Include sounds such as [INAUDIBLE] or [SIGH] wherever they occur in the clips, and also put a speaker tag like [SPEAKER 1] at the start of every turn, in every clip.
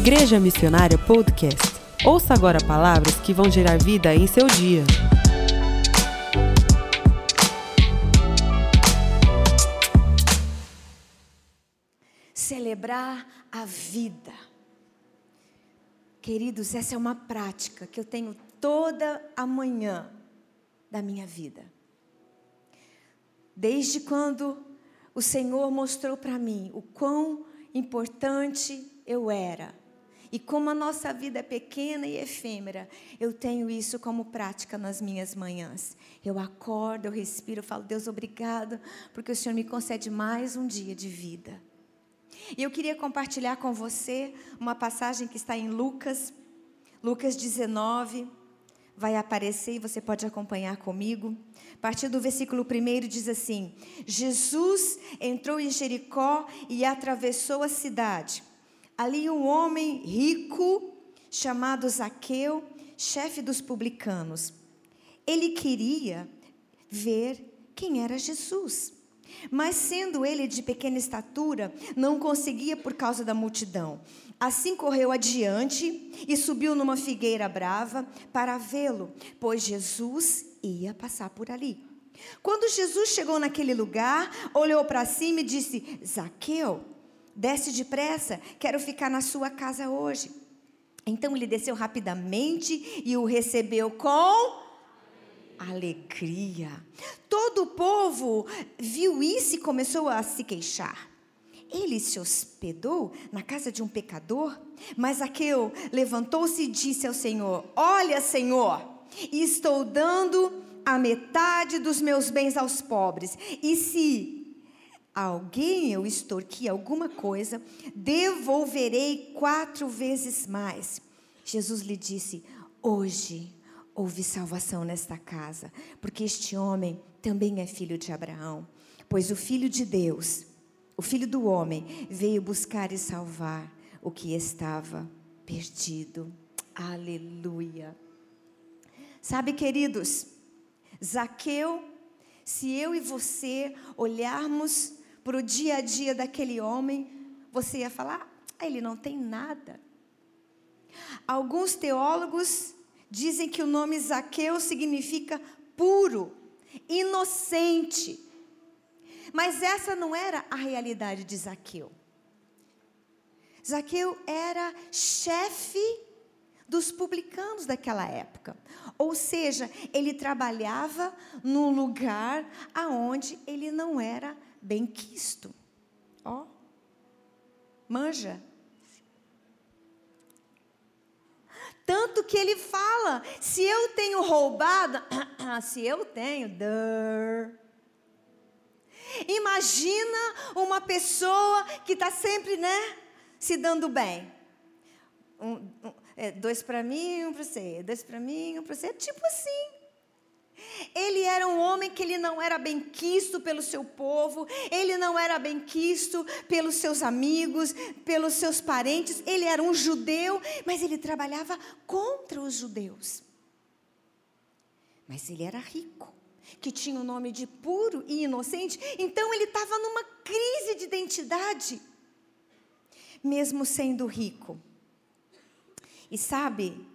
[SPEAKER 1] Igreja Missionária Podcast. Ouça agora palavras que vão gerar vida em seu dia.
[SPEAKER 2] Celebrar a vida. Queridos, essa é uma prática que eu tenho toda a manhã da minha vida. Desde quando o Senhor mostrou para mim o quão importante eu era. E como a nossa vida é pequena e efêmera, eu tenho isso como prática nas minhas manhãs. Eu acordo, eu respiro, eu falo, Deus, obrigado, porque o Senhor me concede mais um dia de vida. E eu queria compartilhar com você uma passagem que está em Lucas, Lucas 19, vai aparecer e você pode acompanhar comigo. A partir do versículo 1 diz assim: Jesus entrou em Jericó e atravessou a cidade. Ali um homem rico, chamado Zaqueu, chefe dos publicanos. Ele queria ver quem era Jesus. Mas sendo ele de pequena estatura, não conseguia por causa da multidão. Assim correu adiante e subiu numa figueira brava para vê-lo, pois Jesus ia passar por ali. Quando Jesus chegou naquele lugar, olhou para cima e disse: Zaqueu, Desce depressa, quero ficar na sua casa hoje. Então ele desceu rapidamente e o recebeu com alegria. Todo o povo viu isso e começou a se queixar. Ele se hospedou na casa de um pecador, mas Aqueu levantou-se e disse ao Senhor: Olha, Senhor, estou dando a metade dos meus bens aos pobres. E se alguém eu extorqui alguma coisa, devolverei quatro vezes mais. Jesus lhe disse: Hoje houve salvação nesta casa, porque este homem também é filho de Abraão. Pois o filho de Deus, o filho do homem, veio buscar e salvar o que estava perdido. Aleluia. Sabe, queridos, Zaqueu, se eu e você olharmos para o dia a dia daquele homem, você ia falar: ah, ele não tem nada. Alguns teólogos dizem que o nome Zaqueu significa puro, inocente. Mas essa não era a realidade de Zaqueu. Zaqueu era chefe dos publicanos daquela época. Ou seja, ele trabalhava num lugar aonde ele não era bem quisto. Ó, manja. Tanto que ele fala: se eu tenho roubado, [CLEARS THROAT] se eu tenho, Imagina uma pessoa que está sempre, né, se dando bem. Um, um, é, dois para mim, um para você. Dois para mim, um para você. É tipo assim. Ele era um homem que ele não era bem quisto pelo seu povo, ele não era bem quisto pelos seus amigos, pelos seus parentes. Ele era um judeu, mas ele trabalhava contra os judeus. Mas ele era rico, que tinha o nome de puro e inocente, então ele estava numa crise de identidade, mesmo sendo rico. E sabe,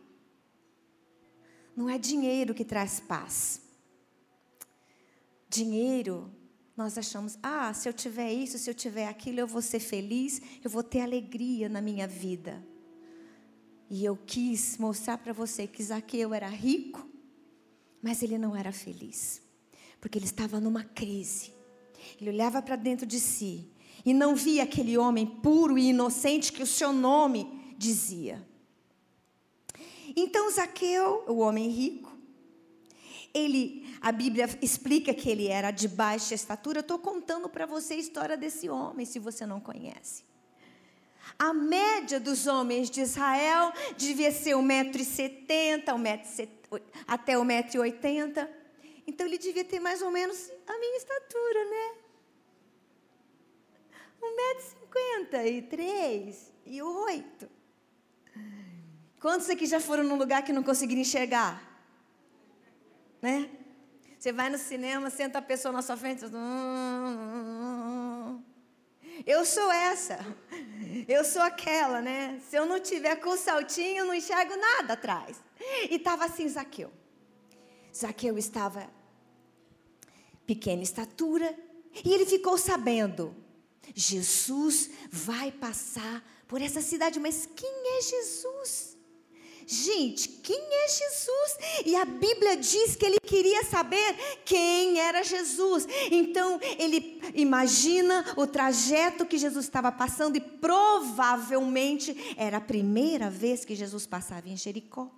[SPEAKER 2] não é dinheiro que traz paz. Dinheiro, nós achamos, ah, se eu tiver isso, se eu tiver aquilo, eu vou ser feliz, eu vou ter alegria na minha vida. E eu quis mostrar para você que Zaqueu era rico, mas ele não era feliz, porque ele estava numa crise. Ele olhava para dentro de si e não via aquele homem puro e inocente que o seu nome dizia. Então Zaqueu, o homem rico, ele, a Bíblia explica que ele era de baixa estatura. Estou contando para você a história desse homem, se você não conhece. A média dos homens de Israel devia ser 1,70m, 1,70m, até 1,80m. Então ele devia ter mais ou menos a minha estatura, né? 1,53m e 8 Quantos aqui já foram num lugar que não conseguiram enxergar? Né? Você vai no cinema, senta a pessoa na sua frente. Eu sou essa. Eu sou aquela, né? Se eu não tiver com saltinho, eu não enxergo nada atrás. E estava assim Zaqueu. Zaqueu estava pequena estatura e ele ficou sabendo. Jesus vai passar por essa cidade, mas quem é Jesus? Gente, quem é Jesus? E a Bíblia diz que ele queria saber quem era Jesus. Então, ele imagina o trajeto que Jesus estava passando e provavelmente era a primeira vez que Jesus passava em Jericó.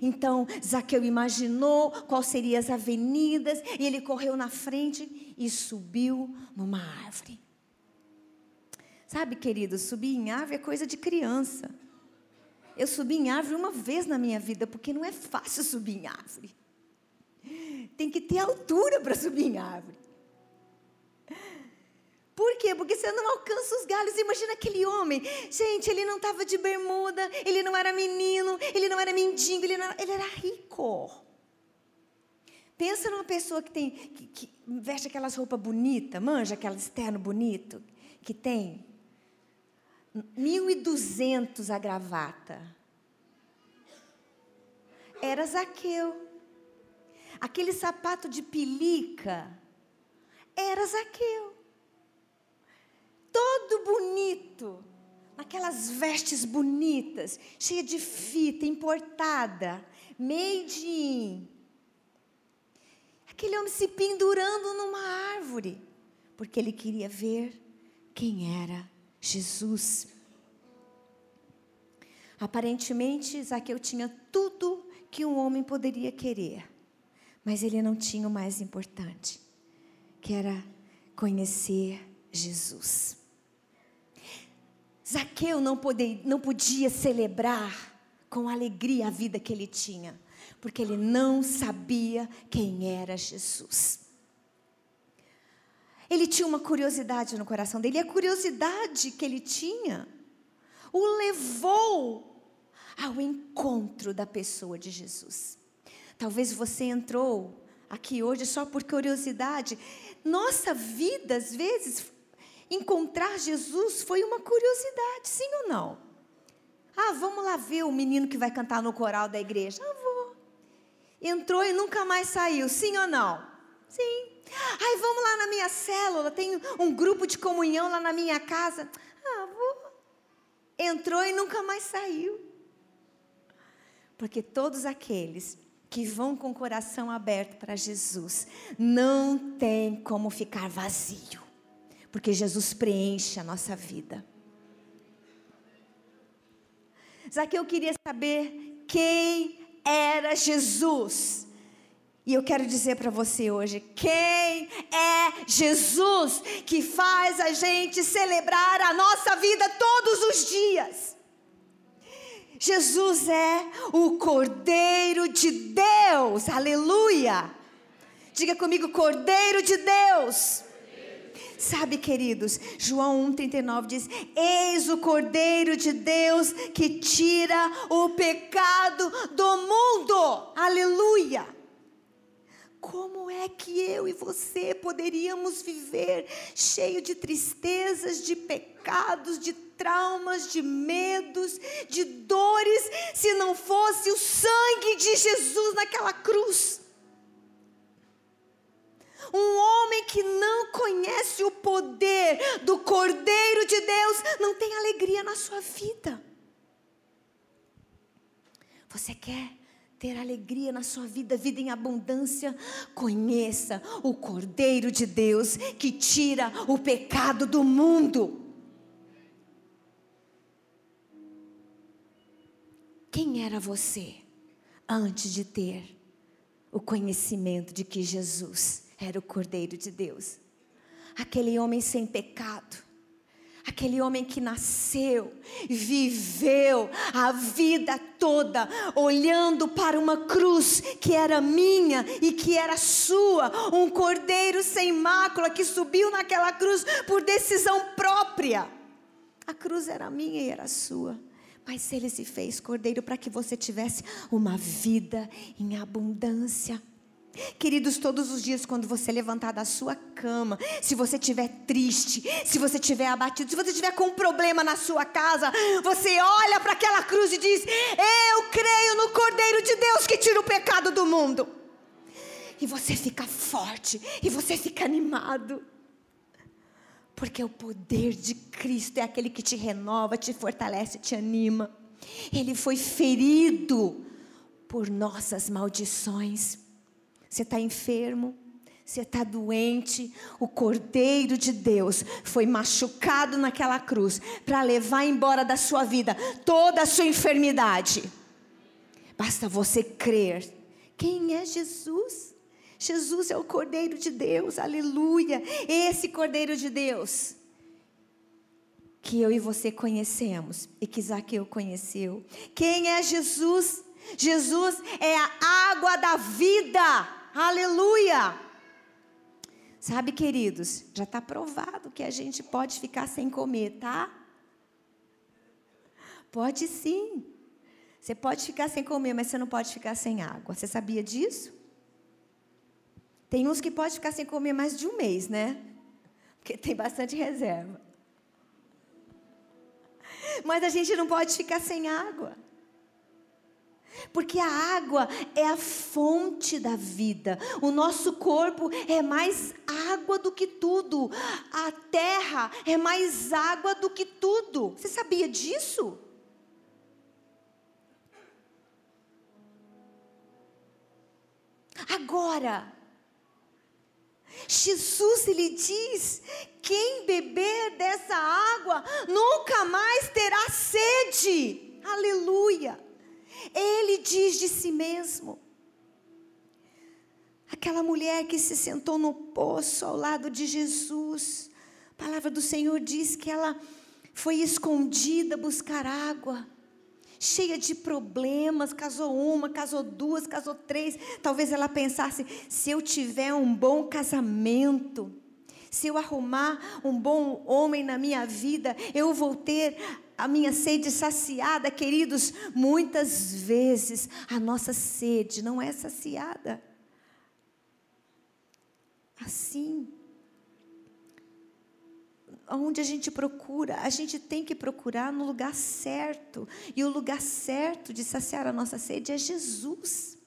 [SPEAKER 2] Então, Zaqueu imaginou quais seriam as avenidas e ele correu na frente e subiu numa árvore. Sabe, querido, subir em árvore é coisa de criança. Eu subi em árvore uma vez na minha vida, porque não é fácil subir em árvore. Tem que ter altura para subir em árvore. Por quê? Porque você não alcança os galhos. Imagina aquele homem. Gente, ele não estava de bermuda, ele não era menino, ele não era mendigo, ele, não, ele era rico. Pensa numa pessoa que tem que, que veste aquelas roupas bonitas, manja aquele externo bonito que tem. 1.200 a gravata. Era Zaqueu. Aquele sapato de pelica era Zaqueu. Todo bonito, aquelas vestes bonitas, cheia de fita importada, made in. Aquele homem se pendurando numa árvore, porque ele queria ver quem era Jesus. Aparentemente, Zaqueu tinha tudo que um homem poderia querer, mas ele não tinha o mais importante, que era conhecer Jesus. Zaqueu não, não podia celebrar com alegria a vida que ele tinha, porque ele não sabia quem era Jesus. Ele tinha uma curiosidade no coração dele, e a curiosidade que ele tinha o levou ao encontro da pessoa de Jesus. Talvez você entrou aqui hoje só por curiosidade. Nossa vida, às vezes, encontrar Jesus foi uma curiosidade, sim ou não? Ah, vamos lá ver o menino que vai cantar no coral da igreja. Ah, vou. Entrou e nunca mais saiu, sim ou não? Sim. Ai, vamos lá na minha célula, tem um grupo de comunhão lá na minha casa. Ah, vou. Entrou e nunca mais saiu. Porque todos aqueles que vão com o coração aberto para Jesus não tem como ficar vazio. Porque Jesus preenche a nossa vida. Zaqueu queria saber quem era Jesus. E eu quero dizer para você hoje: quem é Jesus que faz a gente celebrar a nossa vida todos os dias? Jesus é o Cordeiro de Deus, aleluia! Diga comigo, Cordeiro de Deus. Sabe, queridos, João 1,39 diz: Eis o Cordeiro de Deus que tira o pecado do mundo, aleluia! Como é que eu e você poderíamos viver cheio de tristezas, de pecados, de traumas, de medos, de dores, se não fosse o sangue de Jesus naquela cruz? Um homem que não conhece o poder do Cordeiro de Deus não tem alegria na sua vida. Você quer ter alegria na sua vida, vida em abundância, conheça o Cordeiro de Deus que tira o pecado do mundo. Quem era você antes de ter o conhecimento de que Jesus era o Cordeiro de Deus? Aquele homem sem pecado Aquele homem que nasceu, viveu a vida toda olhando para uma cruz que era minha e que era sua, um cordeiro sem mácula que subiu naquela cruz por decisão própria. A cruz era minha e era sua. Mas ele se fez cordeiro para que você tivesse uma vida em abundância. Queridos, todos os dias, quando você levantar da sua cama, se você estiver triste, se você estiver abatido, se você estiver com um problema na sua casa, você olha para aquela cruz e diz: Eu creio no Cordeiro de Deus que tira o pecado do mundo. E você fica forte, e você fica animado. Porque o poder de Cristo é aquele que te renova, te fortalece, te anima. Ele foi ferido por nossas maldições. Você está enfermo, você está doente. O Cordeiro de Deus foi machucado naquela cruz para levar embora da sua vida toda a sua enfermidade. Basta você crer. Quem é Jesus? Jesus é o Cordeiro de Deus, aleluia. Esse Cordeiro de Deus que eu e você conhecemos e que Zaqueu conheceu. Quem é Jesus? Jesus é a água da vida, aleluia. Sabe, queridos, já está provado que a gente pode ficar sem comer, tá? Pode sim. Você pode ficar sem comer, mas você não pode ficar sem água. Você sabia disso? Tem uns que pode ficar sem comer mais de um mês, né? Porque tem bastante reserva. Mas a gente não pode ficar sem água. Porque a água é a fonte da vida. O nosso corpo é mais água do que tudo. A terra é mais água do que tudo. Você sabia disso? Agora, Jesus ele diz: quem beber dessa água nunca mais terá sede. Aleluia. Ele diz de si mesmo. Aquela mulher que se sentou no poço ao lado de Jesus. A palavra do Senhor diz que ela foi escondida buscar água cheia de problemas, casou uma, casou duas, casou três. Talvez ela pensasse: se eu tiver um bom casamento, se eu arrumar um bom homem na minha vida, eu vou ter a minha sede saciada, queridos. Muitas vezes a nossa sede não é saciada. Assim, onde a gente procura, a gente tem que procurar no lugar certo. E o lugar certo de saciar a nossa sede é Jesus.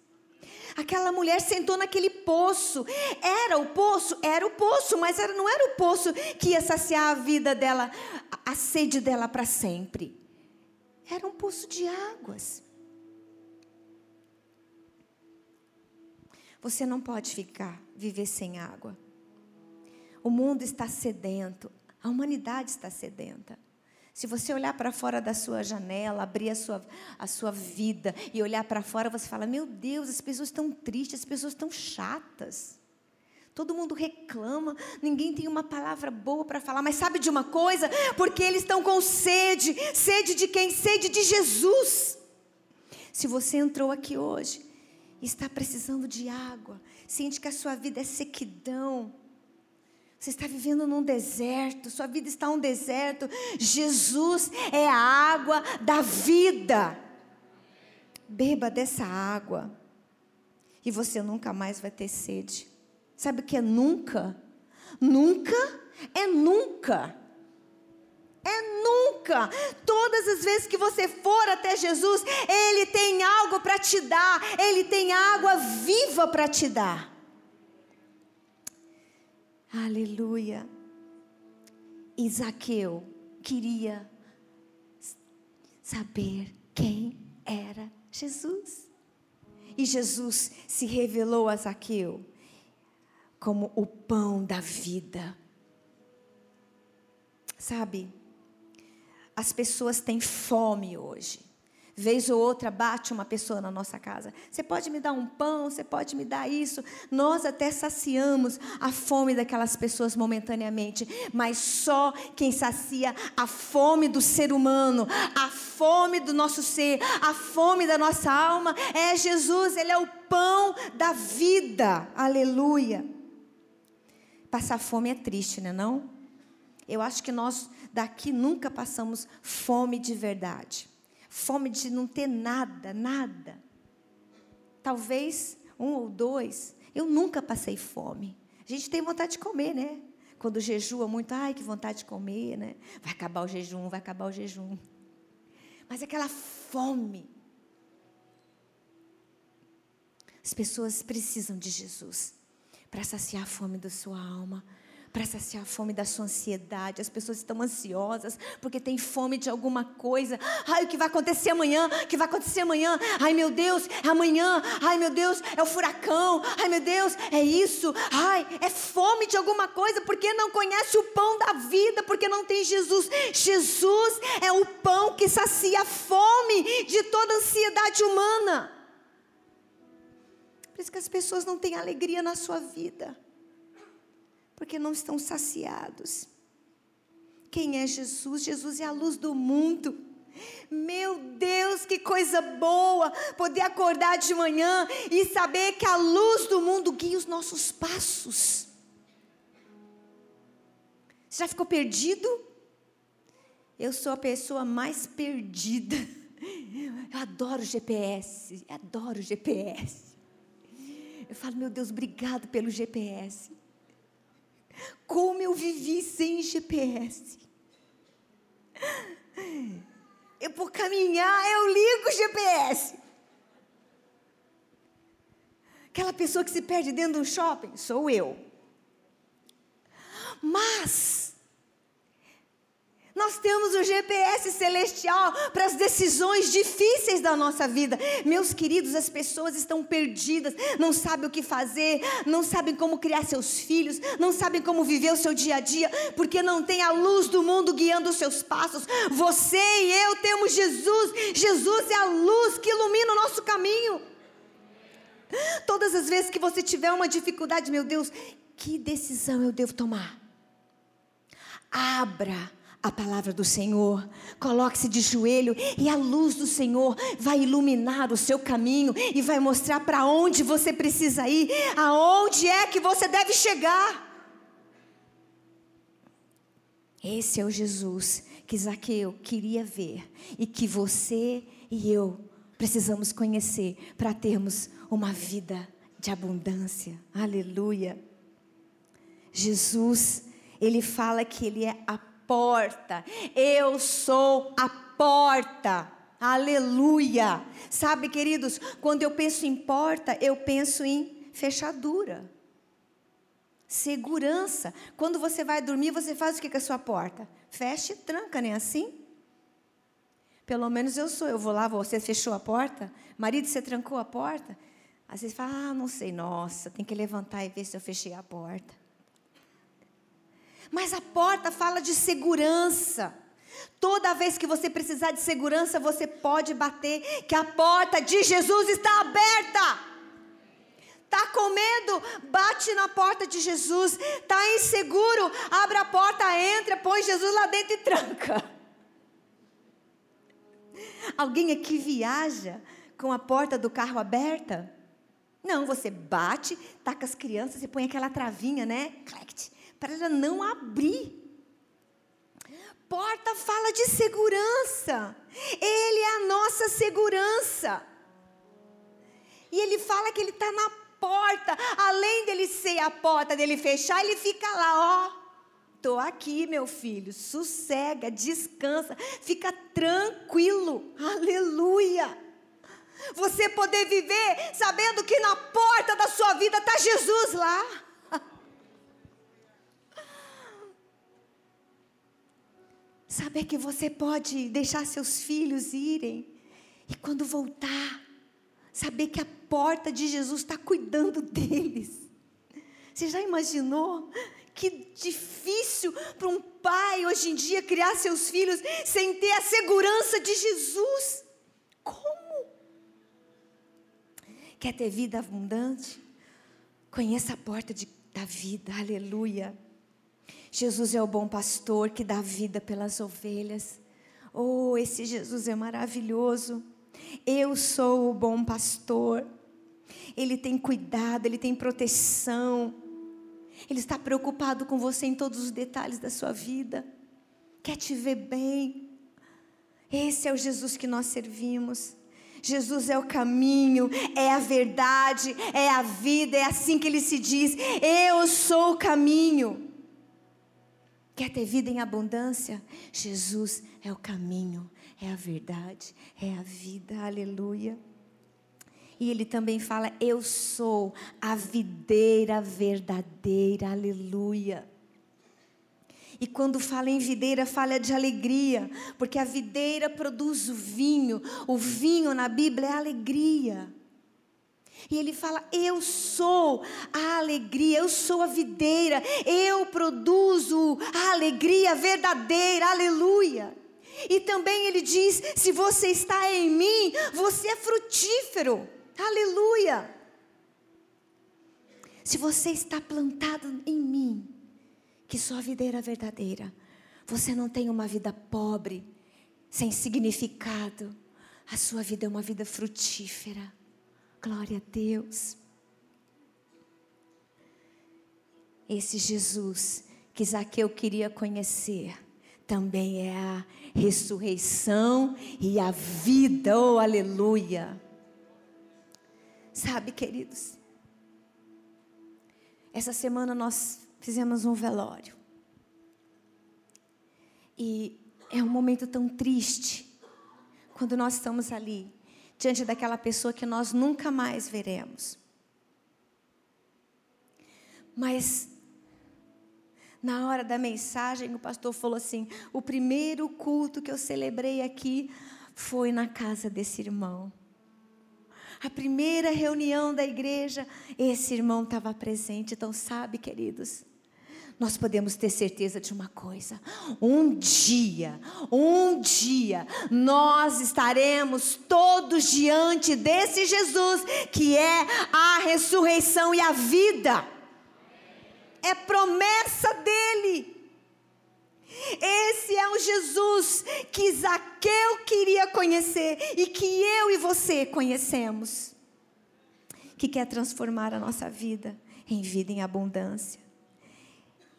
[SPEAKER 2] Aquela mulher sentou naquele poço. Era o poço? Era o poço, mas era, não era o poço que ia saciar a vida dela, a sede dela para sempre. Era um poço de águas. Você não pode ficar, viver sem água. O mundo está sedento, a humanidade está sedenta. Se você olhar para fora da sua janela, abrir a sua, a sua vida e olhar para fora, você fala: Meu Deus, as pessoas estão tristes, as pessoas estão chatas. Todo mundo reclama, ninguém tem uma palavra boa para falar, mas sabe de uma coisa? Porque eles estão com sede. Sede de quem? Sede de Jesus. Se você entrou aqui hoje e está precisando de água, sente que a sua vida é sequidão, você está vivendo num deserto, sua vida está um deserto. Jesus é a água da vida. Beba dessa água e você nunca mais vai ter sede. Sabe o que é nunca? Nunca é nunca. É nunca. Todas as vezes que você for até Jesus, Ele tem algo para te dar, Ele tem água viva para te dar. Aleluia. Isaqueu queria saber quem era Jesus. E Jesus se revelou a Zaqueu como o pão da vida. Sabe, as pessoas têm fome hoje. Vez ou outra bate uma pessoa na nossa casa. Você pode me dar um pão, você pode me dar isso. Nós até saciamos a fome daquelas pessoas momentaneamente, mas só quem sacia a fome do ser humano, a fome do nosso ser, a fome da nossa alma é Jesus, ele é o pão da vida. Aleluia. Passar fome é triste, né, não? Eu acho que nós daqui nunca passamos fome de verdade fome de não ter nada, nada. Talvez um ou dois, Eu nunca passei fome. A gente tem vontade de comer, né? Quando jejua muito, ai, que vontade de comer, né? Vai acabar o jejum, vai acabar o jejum. Mas aquela fome. As pessoas precisam de Jesus para saciar a fome da sua alma para saciar a fome da sua ansiedade. As pessoas estão ansiosas porque têm fome de alguma coisa. Ai, o que vai acontecer amanhã? O que vai acontecer amanhã? Ai, meu Deus, é amanhã. Ai, meu Deus, é o furacão. Ai, meu Deus, é isso. Ai, é fome de alguma coisa porque não conhece o pão da vida, porque não tem Jesus. Jesus é o pão que sacia a fome de toda ansiedade humana. Por isso que as pessoas não têm alegria na sua vida porque não estão saciados. Quem é Jesus? Jesus é a luz do mundo. Meu Deus, que coisa boa poder acordar de manhã e saber que a luz do mundo guia os nossos passos. Você já ficou perdido? Eu sou a pessoa mais perdida. Eu adoro GPS, adoro GPS. Eu falo, meu Deus, obrigado pelo GPS. Como eu vivi sem GPS. Eu vou caminhar, eu ligo o GPS. Aquela pessoa que se perde dentro de um shopping, sou eu. Mas nós temos o GPS celestial para as decisões difíceis da nossa vida. Meus queridos, as pessoas estão perdidas, não sabem o que fazer, não sabem como criar seus filhos, não sabem como viver o seu dia a dia, porque não tem a luz do mundo guiando os seus passos. Você e eu temos Jesus. Jesus é a luz que ilumina o nosso caminho. Todas as vezes que você tiver uma dificuldade, meu Deus, que decisão eu devo tomar? Abra a palavra do Senhor. Coloque-se de joelho e a luz do Senhor vai iluminar o seu caminho e vai mostrar para onde você precisa ir, aonde é que você deve chegar. Esse é o Jesus que Zaqueu queria ver e que você e eu precisamos conhecer para termos uma vida de abundância. Aleluia. Jesus, ele fala que ele é a porta. Eu sou a porta. Aleluia. Sabe, queridos, quando eu penso em porta, eu penso em fechadura. Segurança. Quando você vai dormir, você faz o que com a sua porta? Fecha e tranca, não é assim? Pelo menos eu sou. Eu vou lá, você fechou a porta? Marido, você trancou a porta? Às vezes fala, ah, não sei, nossa, tem que levantar e ver se eu fechei a porta. Mas a porta fala de segurança. Toda vez que você precisar de segurança, você pode bater, que a porta de Jesus está aberta. Está com medo? Bate na porta de Jesus. Está inseguro? Abre a porta, entra, põe Jesus lá dentro e tranca. Alguém aqui viaja com a porta do carro aberta? Não, você bate, taca as crianças e põe aquela travinha, né? Clact para ela não abrir. Porta fala de segurança. Ele é a nossa segurança. E ele fala que ele está na porta. Além dele ser a porta, dele fechar, ele fica lá, ó. Estou aqui, meu filho. Sossega, descansa, fica tranquilo. Aleluia. Você poder viver sabendo que na porta da sua vida está Jesus lá. Saber que você pode deixar seus filhos irem e quando voltar, saber que a porta de Jesus está cuidando deles. Você já imaginou que difícil para um pai hoje em dia criar seus filhos sem ter a segurança de Jesus? Como? Quer ter vida abundante? Conheça a porta de, da vida, aleluia. Jesus é o bom pastor que dá vida pelas ovelhas. Oh, esse Jesus é maravilhoso. Eu sou o bom pastor. Ele tem cuidado, ele tem proteção. Ele está preocupado com você em todos os detalhes da sua vida. Quer te ver bem. Esse é o Jesus que nós servimos. Jesus é o caminho, é a verdade, é a vida, é assim que ele se diz: Eu sou o caminho. Quer ter vida em abundância? Jesus é o caminho, é a verdade, é a vida. Aleluia. E ele também fala: Eu sou a videira verdadeira. Aleluia. E quando fala em videira, fala de alegria, porque a videira produz o vinho. O vinho na Bíblia é alegria. E ele fala: Eu sou a alegria, eu sou a videira, eu produzo a alegria verdadeira, aleluia. E também ele diz: Se você está em mim, você é frutífero, aleluia. Se você está plantado em mim, que sou a videira verdadeira. Você não tem uma vida pobre, sem significado. A sua vida é uma vida frutífera. Glória a Deus. Esse Jesus que Zaqueu queria conhecer também é a ressurreição e a vida. Oh, aleluia. Sabe, queridos, essa semana nós fizemos um velório. E é um momento tão triste quando nós estamos ali, diante daquela pessoa que nós nunca mais veremos. Mas, na hora da mensagem, o pastor falou assim: o primeiro culto que eu celebrei aqui foi na casa desse irmão. A primeira reunião da igreja, esse irmão estava presente. Então, sabe, queridos, nós podemos ter certeza de uma coisa: um dia, um dia, nós estaremos todos diante desse Jesus, que é a ressurreição e a vida. É promessa dele. Esse é o Jesus que Zaqueu queria conhecer e que eu e você conhecemos, que quer transformar a nossa vida em vida em abundância.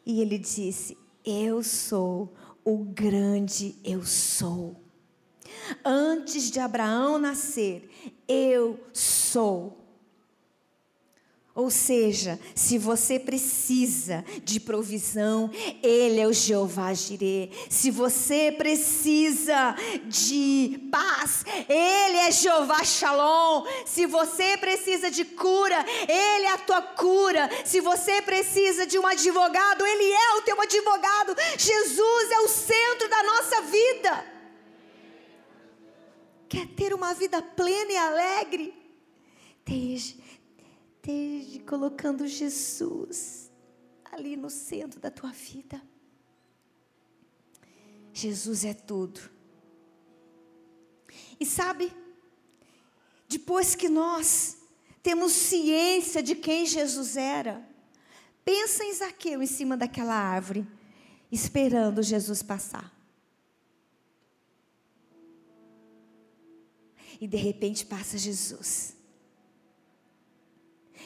[SPEAKER 2] E ele disse: Eu sou o grande eu sou. Antes de Abraão nascer, eu sou. Ou seja, se você precisa de provisão, Ele é o Jeová Jireh. Se você precisa de paz, Ele é Jeová Shalom. Se você precisa de cura, Ele é a tua cura. Se você precisa de um advogado, Ele é o teu advogado. Jesus é o centro da nossa vida. Quer ter uma vida plena e alegre? Esteja esteja colocando Jesus ali no centro da tua vida. Jesus é tudo. E sabe, depois que nós temos ciência de quem Jesus era, pensa em Zaqueu em cima daquela árvore, esperando Jesus passar. E de repente passa Jesus.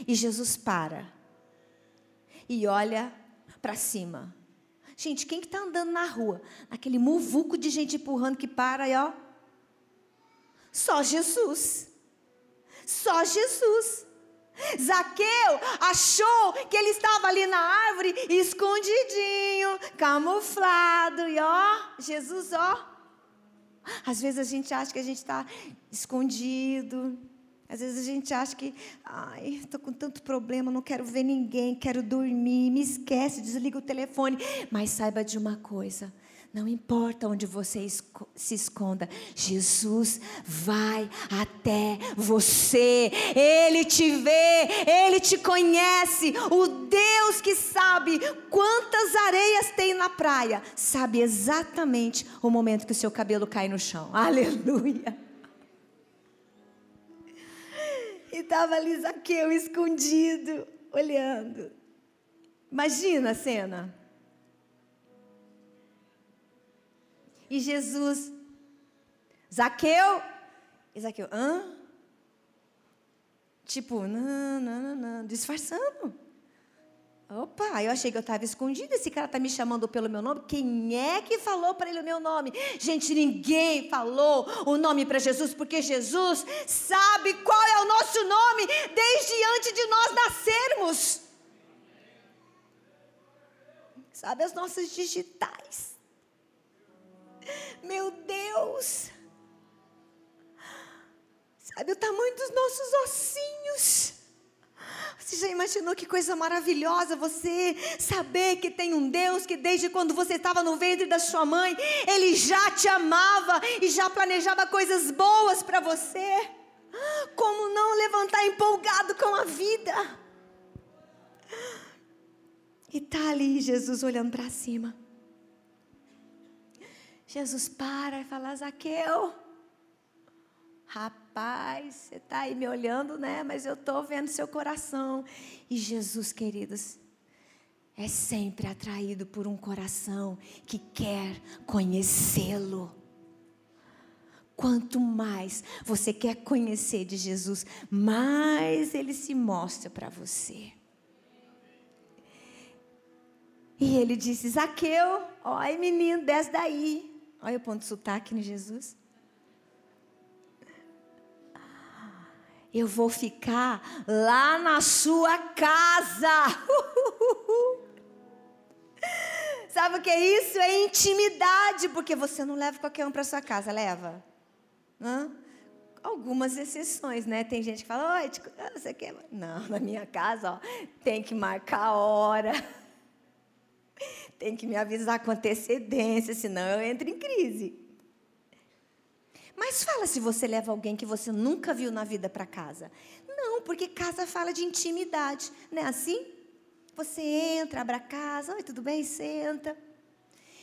[SPEAKER 2] E Jesus para e olha para cima. Gente, quem que está andando na rua? Aquele muvuco de gente empurrando que para e ó. Só Jesus. Só Jesus. Zaqueu achou que ele estava ali na árvore, escondidinho, camuflado, e ó, Jesus, ó. Às vezes a gente acha que a gente está escondido, às vezes a gente acha que, ai, estou com tanto problema, não quero ver ninguém, quero dormir, me esquece, desliga o telefone. Mas saiba de uma coisa: não importa onde você se esconda, Jesus vai até você. Ele te vê, ele te conhece. O Deus que sabe quantas areias tem na praia, sabe exatamente o momento que o seu cabelo cai no chão. Aleluia. Estava ali Zaqueu escondido, olhando. Imagina a cena. E Jesus, Zaqueu, e Zaqueu, hã? Tipo, não, não, não, não, disfarçando. Opa, eu achei que eu estava escondida. Esse cara está me chamando pelo meu nome. Quem é que falou para ele o meu nome? Gente, ninguém falou o nome para Jesus, porque Jesus sabe qual é o nosso nome desde antes de nós nascermos. Sabe as nossas digitais. Meu Deus. Sabe o tamanho dos nossos ossinhos. Você já imaginou que coisa maravilhosa você saber que tem um Deus que desde quando você estava no ventre da sua mãe, Ele já te amava e já planejava coisas boas para você? Como não levantar empolgado com a vida? E tá ali Jesus olhando para cima. Jesus para e fala: Zaqueu, rapaz, você está aí me olhando, né? Mas eu estou vendo seu coração. E Jesus, queridos, é sempre atraído por um coração que quer conhecê-lo. Quanto mais você quer conhecer de Jesus, mais ele se mostra para você. E ele disse: Zaqueu, olha menino, desce daí. Olha o ponto de sotaque no Jesus. Eu vou ficar lá na sua casa. [LAUGHS] Sabe o que é isso? É intimidade, porque você não leva qualquer um para sua casa, leva? Hã? Algumas exceções, né? Tem gente que fala, oi, você quer? Não, na minha casa, ó, tem que marcar a hora. [LAUGHS] Tem que me avisar com antecedência, senão eu entro em crise. Mas fala se você leva alguém que você nunca viu na vida para casa. Não, porque casa fala de intimidade, não é assim? Você entra, abre a casa, oi, tudo bem? Senta.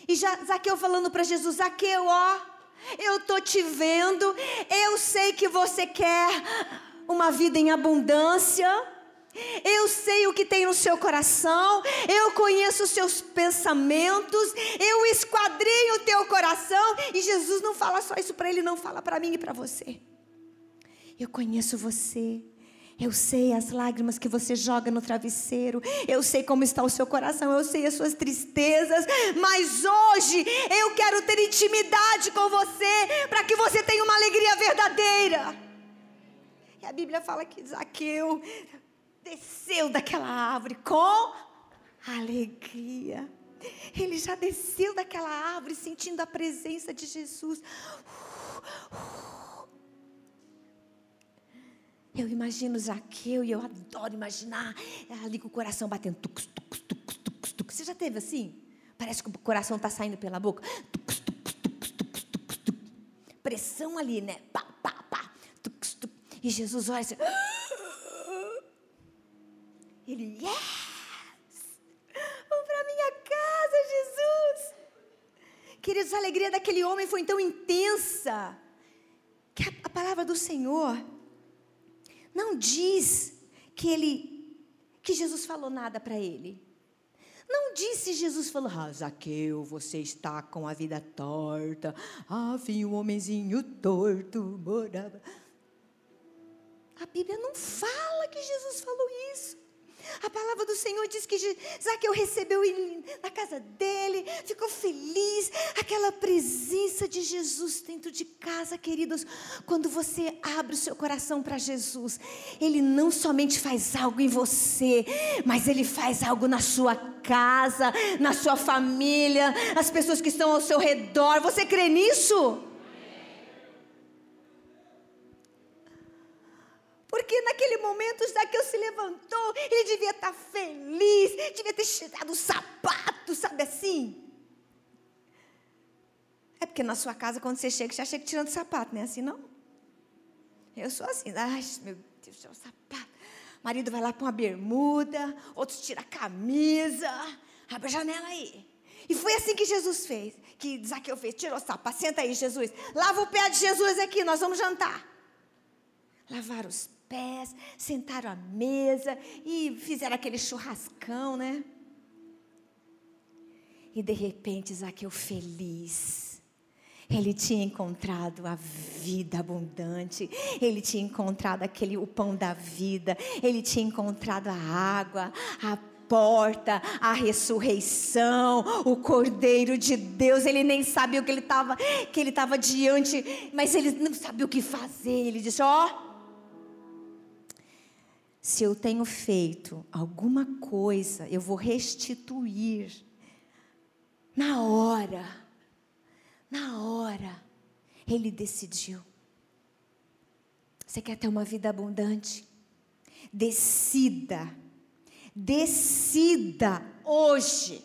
[SPEAKER 2] E já Zaqueu falando para Jesus, Zaqueu, ó, eu tô te vendo, eu sei que você quer uma vida em abundância. Eu sei o que tem no seu coração, eu conheço os seus pensamentos, eu esquadrinho o teu coração. E Jesus não fala só isso para ele, não fala para mim e para você. Eu conheço você. Eu sei as lágrimas que você joga no travesseiro. Eu sei como está o seu coração. Eu sei as suas tristezas. Mas hoje eu quero ter intimidade com você. Para que você tenha uma alegria verdadeira. E a Bíblia fala que Zaqueu desceu daquela árvore com alegria. Ele já desceu daquela árvore sentindo a presença de Jesus. Eu imagino Zaqueu e eu adoro imaginar ali com o coração batendo. Você já teve assim? Parece que o coração está saindo pela boca. Pressão ali, né? Pá, pá, pá. E Jesus olha assim. Ele, yes! Vamos para minha casa, Jesus! Queridos, a alegria daquele homem foi tão intensa que a, a palavra do Senhor não diz que ele, que Jesus falou nada para ele. Não disse Jesus falou, ah, Zaqueu, você está com a vida torta. Ah, vinha um homenzinho torto, morava. A Bíblia não fala que Jesus falou isso. A palavra do Senhor diz que Zaqueu recebeu ele na casa dele, ficou feliz. Aquela presença de Jesus dentro de casa, queridos. Quando você abre o seu coração para Jesus, Ele não somente faz algo em você, mas Ele faz algo na sua casa, na sua família, as pessoas que estão ao seu redor. Você crê nisso? Porque naquele momento Zaqueu se levantou, ele devia estar feliz, devia ter tirado o sapato, sabe assim? É porque na sua casa, quando você chega, já chega tirando o sapato, não é assim não? Eu sou assim, ai meu Deus, tira o sapato. O marido vai lá com uma bermuda, outros tiram a camisa, abre a janela aí. E foi assim que Jesus fez, que Zaqueu fez, tirou o sapato, senta aí Jesus, lava o pé de Jesus aqui, nós vamos jantar. Lavar os pés, sentaram à mesa e fizeram aquele churrascão, né? E de repente Zaqueu feliz. Ele tinha encontrado a vida abundante, ele tinha encontrado aquele o pão da vida, ele tinha encontrado a água, a porta, a ressurreição, o Cordeiro de Deus. Ele nem sabia o que ele estava, que ele estava diante, mas ele não sabia o que fazer. Ele disse: ó. Oh, se eu tenho feito alguma coisa, eu vou restituir na hora. Na hora. Ele decidiu. Você quer ter uma vida abundante? Decida. Decida hoje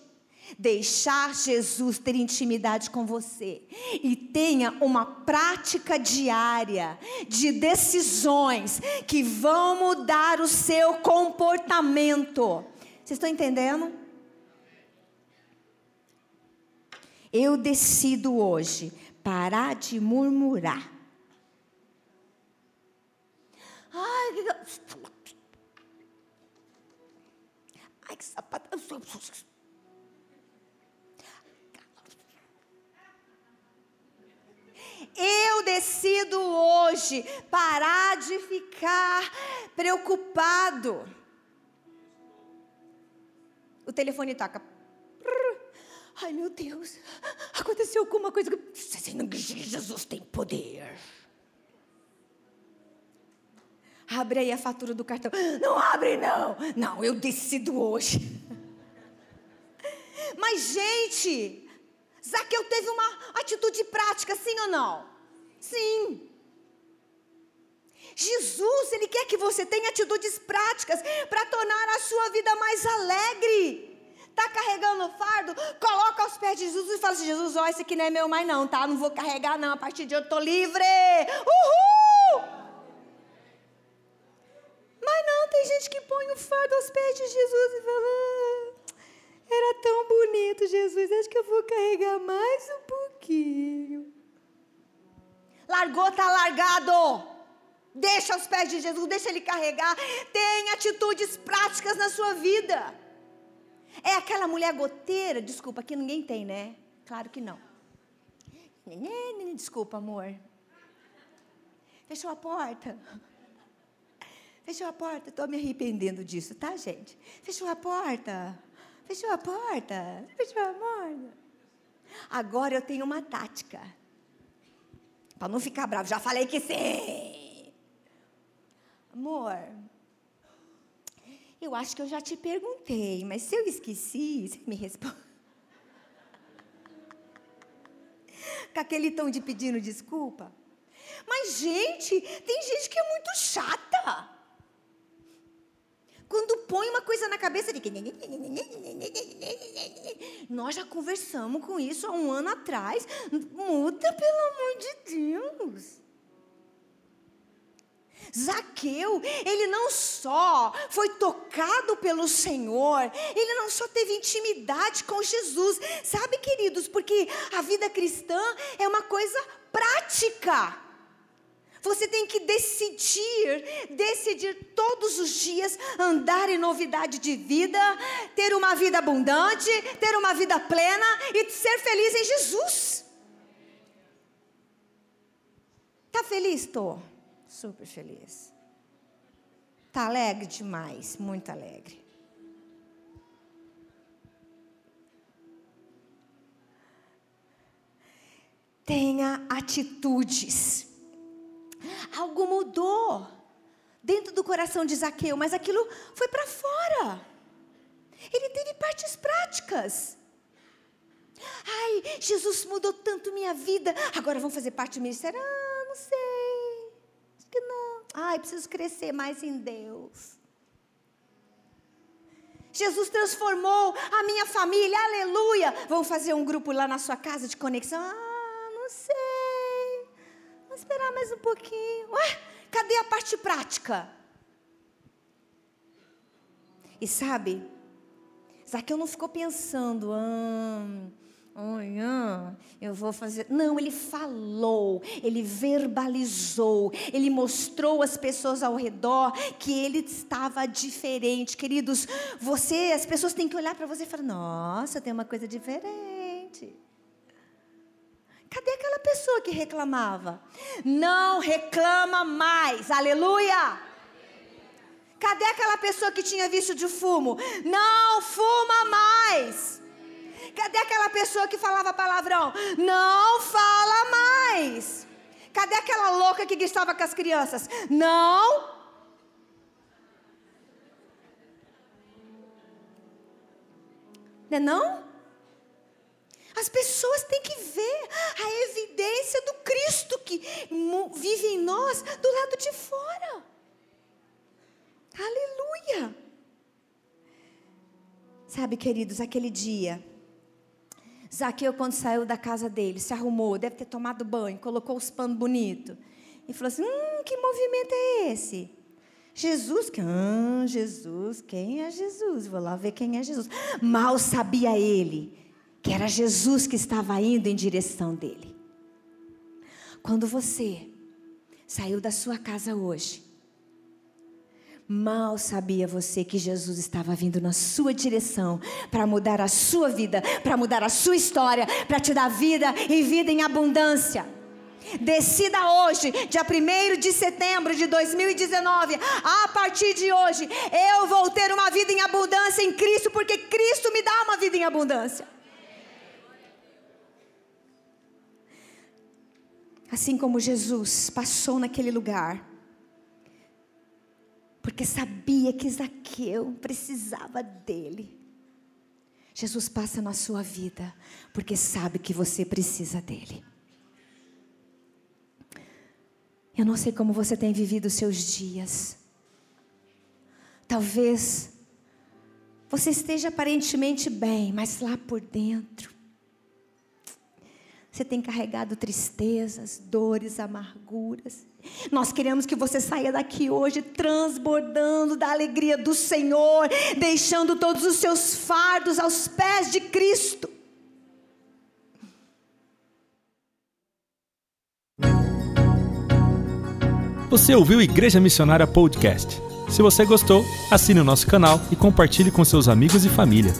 [SPEAKER 2] deixar Jesus ter intimidade com você e tenha uma prática diária de decisões que vão mudar o seu comportamento. Vocês estão entendendo? Eu decido hoje parar de murmurar. Ai, que... Ai, que sapata. Eu decido hoje parar de ficar preocupado. O telefone toca. Ai, meu Deus, aconteceu alguma coisa. Jesus tem poder. Abre aí a fatura do cartão. Não abre, não. Não, eu decido hoje. Mas, gente, Zaqueu teve uma atitude prática, sim ou não? Sim. Jesus, Ele quer que você tenha atitudes práticas para tornar a sua vida mais alegre. Está carregando o fardo? Coloca aos pés de Jesus e fala assim: Jesus, ó, esse aqui não é meu mais, não, tá? Não vou carregar, não. A partir de hoje eu estou livre. Uhul! Mas não, tem gente que põe o fardo aos pés de Jesus e fala: ah, era tão bonito, Jesus, acho que eu vou carregar mais um pouquinho. Largou, tá largado. Deixa aos pés de Jesus, deixa ele carregar. Tem atitudes práticas na sua vida. É aquela mulher goteira, desculpa, que ninguém tem, né? Claro que não. [LAUGHS] Desculpa, amor. Fechou a porta. Fechou a porta. Estou me arrependendo disso, tá, gente? Fechou a porta. Fechou a porta. Fechou a porta. Agora eu tenho uma tática. Para não ficar bravo, já falei que sim. Amor, eu acho que eu já te perguntei, mas se eu esqueci, você me responde. Com aquele tom de pedindo desculpa. Mas, gente, tem gente que é muito chata. Quando põe uma coisa na cabeça. Nós já conversamos com isso há um ano atrás. Muda, pelo amor de Deus. Zaqueu, ele não só foi tocado pelo Senhor, ele não só teve intimidade com Jesus. Sabe, queridos, porque a vida cristã é uma coisa prática. Você tem que decidir, decidir todos os dias andar em novidade de vida, ter uma vida abundante, ter uma vida plena e ser feliz em Jesus. Tá feliz, tô? Super feliz. Tá alegre demais, muito alegre. Tenha atitudes. Algo mudou dentro do coração de Zaqueu, mas aquilo foi para fora. Ele teve partes práticas. Ai, Jesus mudou tanto minha vida. Agora vamos fazer parte do ministério? Ah, não sei que não. Ai, preciso crescer mais em Deus. Jesus transformou a minha família, aleluia. Vamos fazer um grupo lá na sua casa de conexão? Ah, não sei. Vamos esperar mais um pouquinho. Ué, cadê a parte prática? E sabe, Zaqueu não ficou pensando, ah, Amanhã eu vou fazer. Não, ele falou, ele verbalizou, ele mostrou às pessoas ao redor que ele estava diferente. Queridos, você, as pessoas têm que olhar para você e falar: Nossa, tem uma coisa diferente. Cadê aquela pessoa que reclamava? Não reclama mais, aleluia! Cadê aquela pessoa que tinha vício de fumo? Não fuma mais. Cadê aquela pessoa que falava palavrão? Não fala mais. Cadê aquela louca que estava com as crianças? Não. Não é não? As pessoas têm que ver a evidência do Cristo que vive em nós do lado de fora. Aleluia! Sabe, queridos, aquele dia, Zaqueu, quando saiu da casa dele, se arrumou, deve ter tomado banho, colocou os panos bonitos, e falou assim: Hum, que movimento é esse? Jesus, ah, Jesus, quem é Jesus? Vou lá ver quem é Jesus. Mal sabia ele que era Jesus que estava indo em direção dele. Quando você saiu da sua casa hoje, Mal sabia você que Jesus estava vindo na sua direção para mudar a sua vida, para mudar a sua história, para te dar vida e vida em abundância. Decida hoje, dia 1 de setembro de 2019, a partir de hoje, eu vou ter uma vida em abundância em Cristo, porque Cristo me dá uma vida em abundância. Assim como Jesus passou naquele lugar, porque sabia que Zaqueu precisava dele. Jesus passa na sua vida, porque sabe que você precisa dele. Eu não sei como você tem vivido os seus dias. Talvez você esteja aparentemente bem, mas lá por dentro você tem carregado tristezas, dores, amarguras. Nós queremos que você saia daqui hoje transbordando da alegria do Senhor, deixando todos os seus fardos aos pés de Cristo.
[SPEAKER 3] Você ouviu Igreja Missionária Podcast? Se você gostou, assine o nosso canal e compartilhe com seus amigos e família.